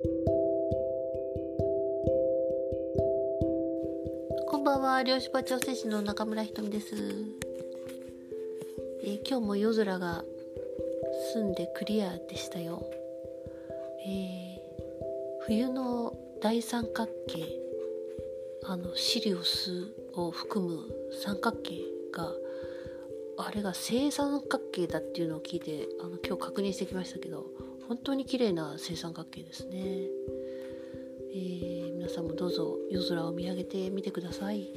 こんばんは漁師場調整士の中村ひとみです、えー、今日も夜空が澄んでクリアでしたよ、えー、冬の大三角形あのシリウスを含む三角形があれが正三角形だっていうのを聞いてあの今日確認してきましたけど本当に綺麗な正三角形ですね、えー、皆さんもどうぞ夜空を見上げてみてください。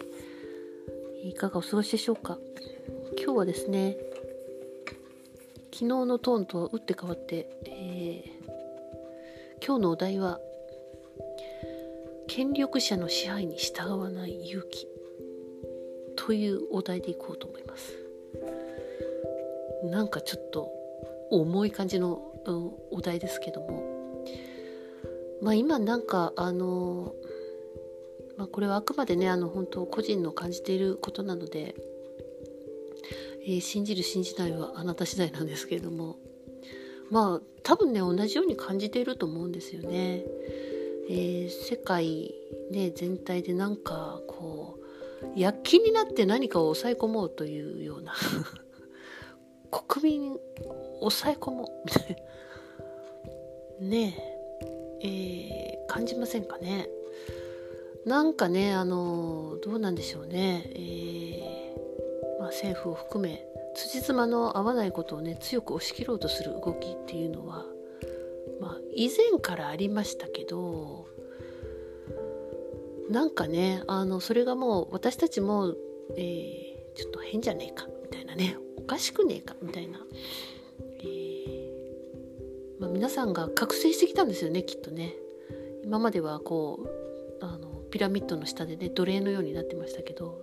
いかがお過ごしでしょうか？今日はですね昨日のトーンとは打って変わって、えー、今日のお題は権力者の支配に従わない勇気。というお題でいこうと思います。なんかちょっと重い感じのお題ですけども。まあ今なんかあのまあ、これはあくまでねあの本当個人の感じていることなので、えー、信じる信じないはあなた次第なんですけれども。まあ多分ね同じように感じていると思うんですよね。えー、世界、ね、全体でなんかこう躍起になって何かを抑え込もうというような。国民抑え込もうみたいな。ねえー、感じませんかね？なんかねあのどうなんでしょうね、えーまあ、政府を含め辻褄の合わないことをね強く押し切ろうとする動きっていうのはまあ、以前からありましたけどなんかねあのそれがもう私たちも、えー、ちょっと変じゃねえかみたいなねおかしくねえかみたいな、まあ、皆さんが覚醒してきたんですよねきっとね。今まではこうあのピラミッドの下でね奴隷のようになってましたけど、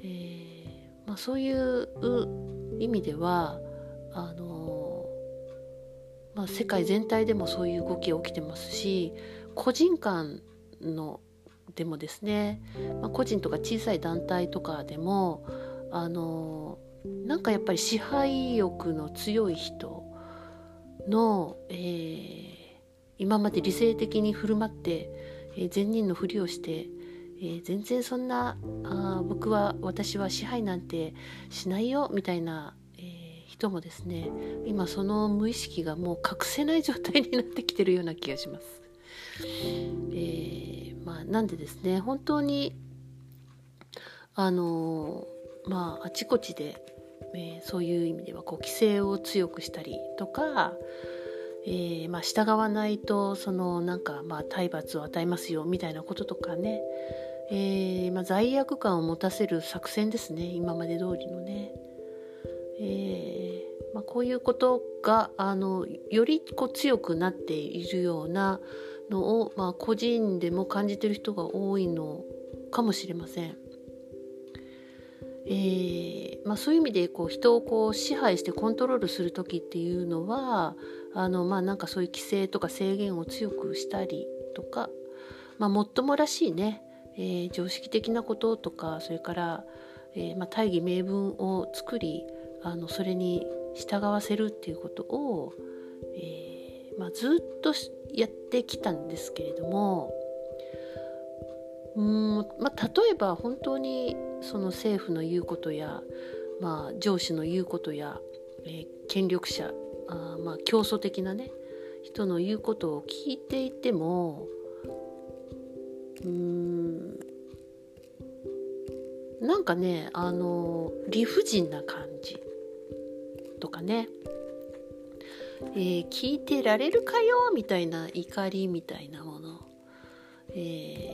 えー、まあ、そういう意味ではあのまあ、世界全体でもそういう動きが起きてますし個人間のでもですね、まあ、個人とか小さい団体とかでもあのなんかやっぱり支配欲の強い人の、えー、今まで理性的に振る舞って、えー、善人のふりをして、えー、全然そんなあ僕は私は支配なんてしないよみたいなえ人もですね今その無意識がもう隠せない状態になってきてるような気がします。え、まあ、なんでですね本当にあのまああちこちで、えー、そういう意味ではこう規制を強くしたりとか、えー、まあ、従わないとそのなんかまあ体罰を与えますよみたいなこととかね、えまあ、罪悪感を持たせる作戦ですね今まで通りのね。え、まあ、こういうことがあのよりこう強くなっているようなのを、まあ、個人でも感じてる人が多いのかもしれません。えーまあ、そういう意味でこう人をこう支配してコントロールする時っていうのはあの、まあ、なんかそういう規制とか制限を強くしたりとか、まあ、もっともらしいね、えー、常識的なこととかそれから、えーまあ、大義名分を作りあのそれに従わせるっていうことを、え、まあ、ずっとやってきたんですけれどもうん、まあ、例えば本当にその政府の言うことや、まあ、上司の言うことや、えー、権力者あまあ競争的なね人の言うことを聞いていてもうんなんかねあの理不尽な感じとかね、えー、聞いてられるかよみたいな怒りみたいなもの、えー、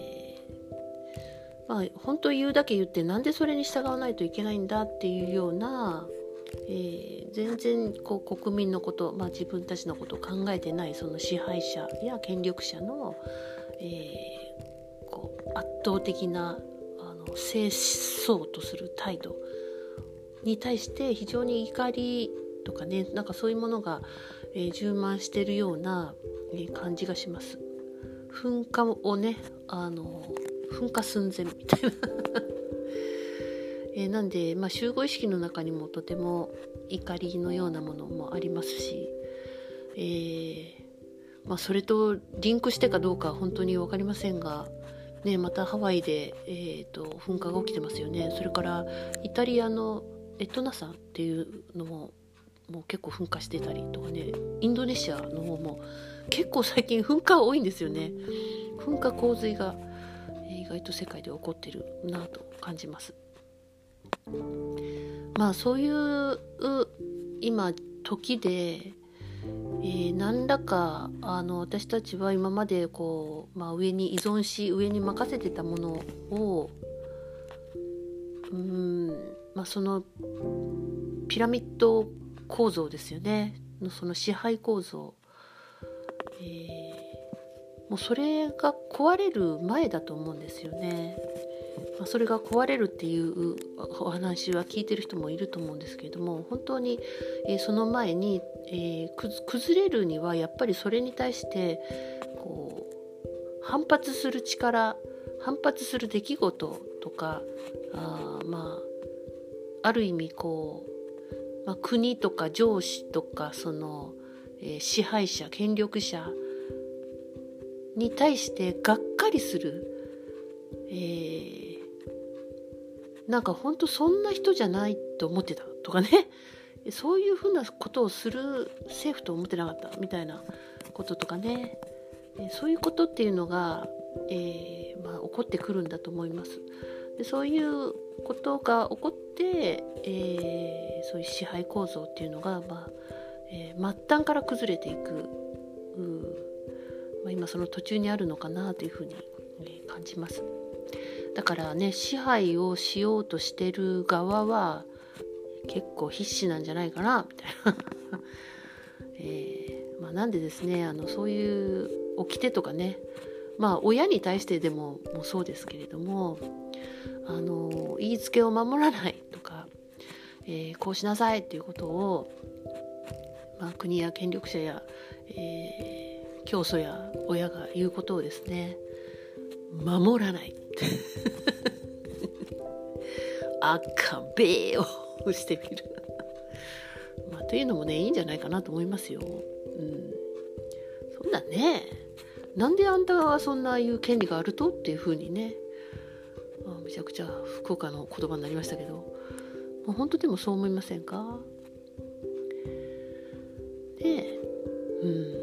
まあ本当言うだけ言ってなんでそれに従わないといけないんだっていうような、えー、全然こう国民のこと、まあ、自分たちのことを考えてないその支配者や権力者の、えー、こう圧倒的なあの清掃とする態度に対して非常に怒りとかねなんかそういうものが、えー、充満してるような、え、感じがします。噴火をねあの噴火寸前みたいな。えー、なんで、まあ、集合意識の中にもとても怒りのようなものもありますし、えー、まあ、それとリンクしてかどうか本当に分かりませんが、ね、またハワイで、えーと、噴火が起きてますよね。それからイタリアのエトナ山っていうのももう結構噴火してたりとかね。インドネシアの方も結構最近噴火多いんですよね。噴火洪水が意外と世界で起こってるなと感じます。まあそういう今時でえー、何らかあの私たちは今までこう、まあ、上に依存し上に任せてたものをうん、まあ、そのピラミッド構造ですよね。のその支配構造、えー、もうそれが壊れる前だと思うんですよね。まあ、それが壊れるっていうお話は聞いてる人もいると思うんですけれども本当に、えー、その前に、えー、崩れるにはやっぱりそれに対してこう反発する力反発する出来事とかあまあある意味こう、まあ、国とか上司とかその、えー、支配者権力者に対してがっかりする、えーなんか本当そんな人じゃないと思ってた。とかね。そういうふうなことをする政府と思ってなかった。みたいなこととかね。そういうことっていうのが、えー、まあ、起こってくるんだと思います。でそういうことが起こって、えー、そういう支配構造っていうのが、まあえー、末端から崩れていく、まあ、今その途中にあるのかなというふうに感じます。だからね支配をしようとしてる側は結構必死なんじゃないかなみたいな、えー、まあ、なんでですねあのそういう掟とかねまあ親に対してでももそうですけれどもあの言いつけを守らないとか、えー、こうしなさいっていうことを、まあ、国や権力者や、えー、教祖や親が言うことをですね守らない 赤べーをしてみる。まあ、というのもねいいんじゃないかなと思いますよ。うん、そんなねなんであんたはそんな言う権利があるとっていうふうにね、まあ、めちゃくちゃ福岡の言葉になりましたけど、まあ、本当でもそう思いませんか？でうん。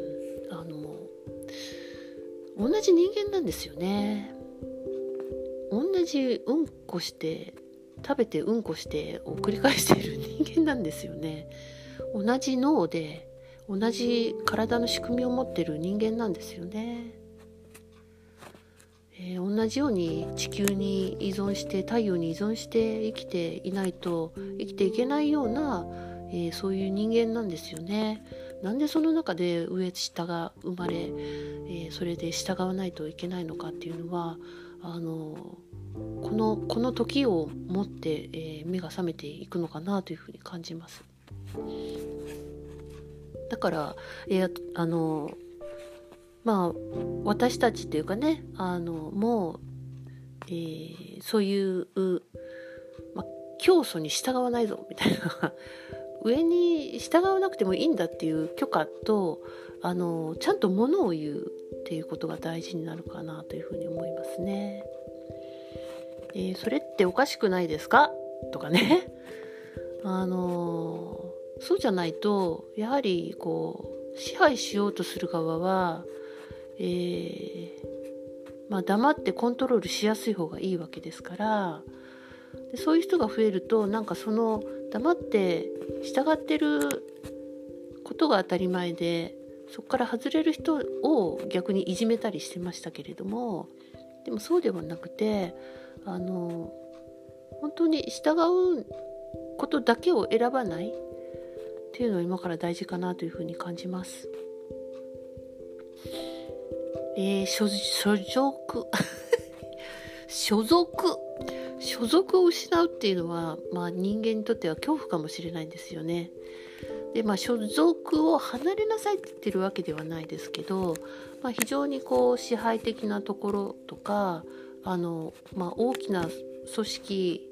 じ人間なんですよね。同じうんこして食べてうんこしてを繰り返している人間なんですよね。同じ脳で同じ体の仕組みを持ってる人間なんですよね、えー、同じように地球に依存して太陽に依存して生きていないと生きていけないような、えー、そういう人間なんですよね。なんでその中で上下が生まれ、えー、それで従わないといけないのかっていうのはあのこのこの時をもって、えー、目が覚めていくのかなというふうに感じます。だから、えー、あのまあ私たちっていうかねあのもう、えー、そういう、まあ、教祖に従わないぞみたいな上に従わなくてもいいんだっていう許可とあのちゃんとものを言うっていうことが大事になるかなというふうに思いますね。えー、それっておかしくないですか？とかね。あの、そうじゃないとやはりこう支配しようとする側は、えー、まあ、黙ってコントロールしやすい方がいいわけですからでそういう人が増えるとなんかその黙って従ってることが当たり前でそこから外れる人を逆にいじめたりしてましたけれどもでもそうではなくてあの本当に従うことだけを選ばないっていうのは今から大事かなというふうに感じます。えー、所所属 所属所属を失うっていうのは、まあ、人間にとっては恐怖かもしれないんですよね。でまあ所属を離れなさいって言ってるわけではないですけど、まあ、非常にこう支配的なところとかあの、まあ、大きな組織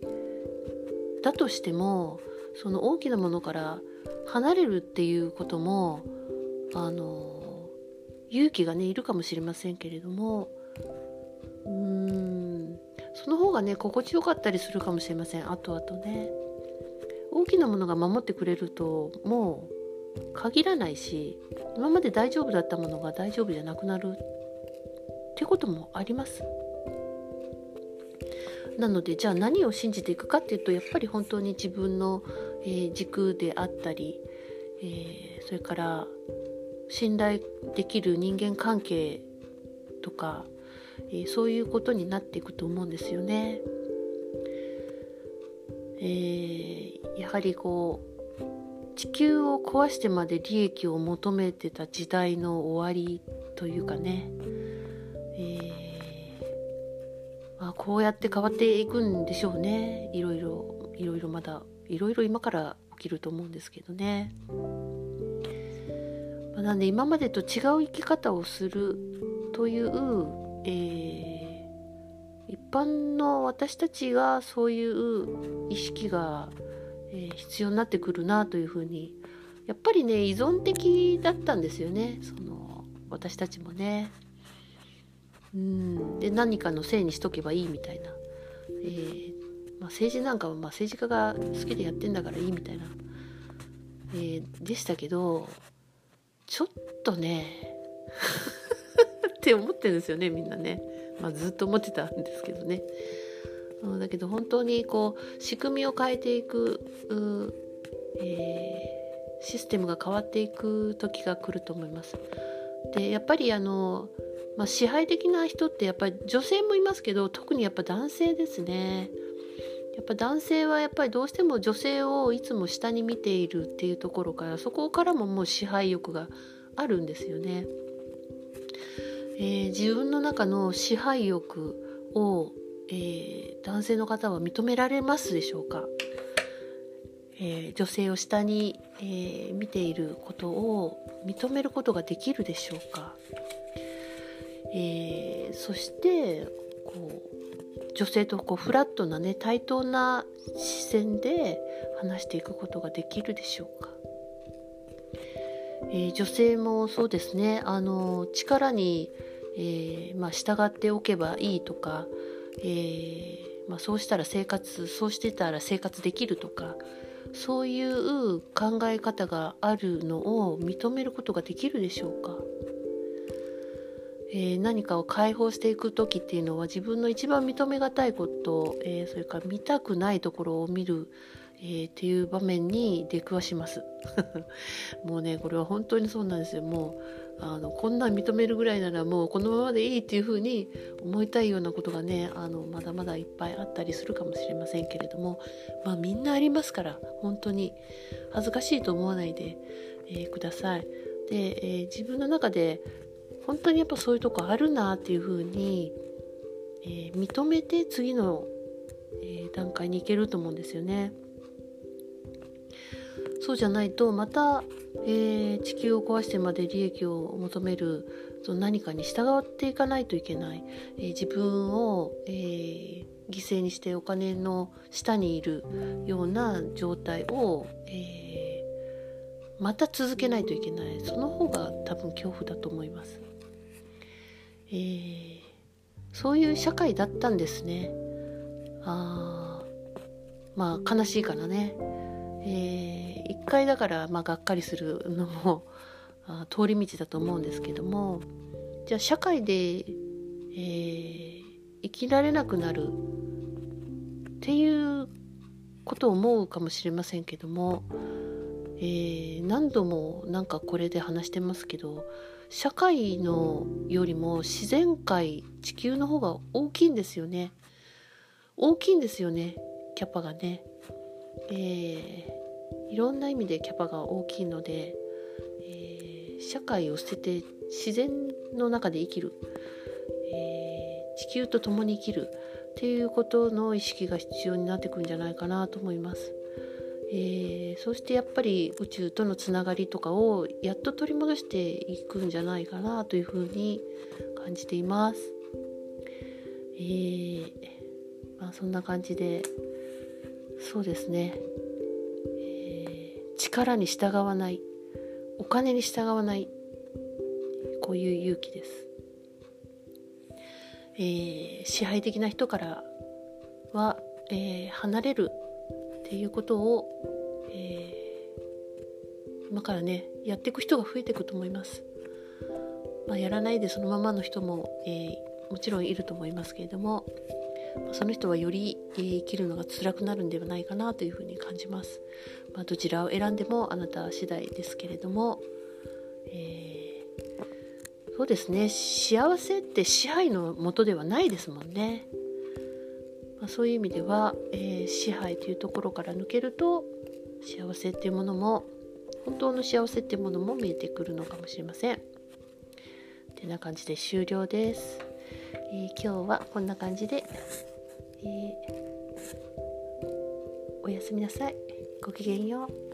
だとしてもその大きなものから離れるっていうこともあの勇気がねいるかもしれませんけれどもうーんその方がね心地よかったりするかもしれません。後々ね。大きなものが守ってくれるともう限らないし今まで大丈夫だったものが大丈夫じゃなくなる。ってこともあります。なのでじゃあ何を信じていくかっていうとやっぱり本当に自分の、えー、軸であったり、えー、それから信頼できる人間関係とか、えー、そういうことになっていくと思うんですよね。えー、やはりこう地球を壊してまで利益を求めてた時代の終わりというかね、えー、まあ、こうやって変わっていくんでしょうねいろいろいろいろまだいろいろ今から起きると思うんですけどね。なんで今までと違う生き方をするという、えー、一般の私たちがそういう意識が、えー、必要になってくるなというふうにやっぱりね依存的だったんですよね。その私たちもね。うん。で何かのせいにしとけばいいみたいな、えーまあ、政治なんかはま政治家が好きでやってんだからいいみたいな、えー、でしたけどちょっとね。って思ってるんですよねみんなね、まあ、ずっと思ってたんですけどね、うん、だけど本当にこう仕組みを変えていく、えー、システムが変わっていく時が来ると思います。でやっぱりあの、まあ、支配的な人ってやっぱり女性もいますけど特にやっぱ男性ですね。やっぱ男性はやっぱりどうしても女性をいつも下に見ているっていうところからそこからももう支配欲があるんですよね。えー、自分の中の支配欲を、えー、男性の方は認められますでしょうか、えー、女性を下に、え見ていることを認めることができるでしょうか、えそしてこう女性とこうフラットなね対等な視線で話していくことができるでしょうか、えー、女性もそうですね。あの力に、えー、まあ、従っておけばいいとか、えー、まあ、そうしたら生活そうしてたら生活できるとかそういう考え方があるのを認めることができるでしょうか。えー、何かを解放していく時っていうのは自分の一番認めがたいこと、えー、それから見たくないところを見る、えー、っていう場面に出くわします もうねこれは本当にそうなんですよもうあのこんなん認めるぐらいならもうこのままでいいっていうふうに思いたいようなことがねあのまだまだいっぱいあったりするかもしれませんけれどもまあみんなありますから本当に恥ずかしいと思わないで、えください。で、え自分の中で本当にやっぱそういうとこあるなっていうふうに、え、認めて次の、え、段階に行けると思うんですよね。そうじゃないとまた、えー、地球を壊してまで利益を求めるその何かに従っていかないといけない、えー、自分を、えー、犠牲にしてお金の下にいるような状態を、えまた続けないといけないその方が多分恐怖だと思います。え、そういう社会だったんですね。あまあ悲しいからね。えー、回だから、まあ、がっかりするのも通り道だと思うんですけどもじゃあ社会で、えー、生きられなくなるっていうことを思うかもしれませんけども、えー、何度もなんかこれで話してますけど社会のよりも自然界地球の方が大きいんですよね。大きいんですよねキャパがね、えー、いろんな意味でキャパが大きいので、えー、社会を捨てて自然の中で生きる、えー、地球と共に生きるっていうことの意識が必要になってくるんじゃないかなと思います。えー、そしてやっぱり宇宙とのつながりとかをやっと取り戻していくんじゃないかなというふうに感じています。えー、まあ、そんな感じでそうですね、えー、力に従わないお金に従わないこういう勇気です、えー、支配的な人からは、えー、離れるっていうことを、えー、今からねやっていく人が増えていくと思います、まあ、やらないでそのままの人も、えもちろんいると思いますけれどもその人はより、え生きるのが辛くなるんではないかなというふうに感じます、まあ、どちらを選んでもあなた次第ですけれども、えー、そうですね。幸せって支配のもとではないですもんね、まあ、そういう意味では、えー、支配というところから抜けると幸せっていうものも本当の幸せっていうものも見えてくるのかもしれません。てな感じで終了です、えー、今日はこんな感じでおやすみなさい。ごきげんよう。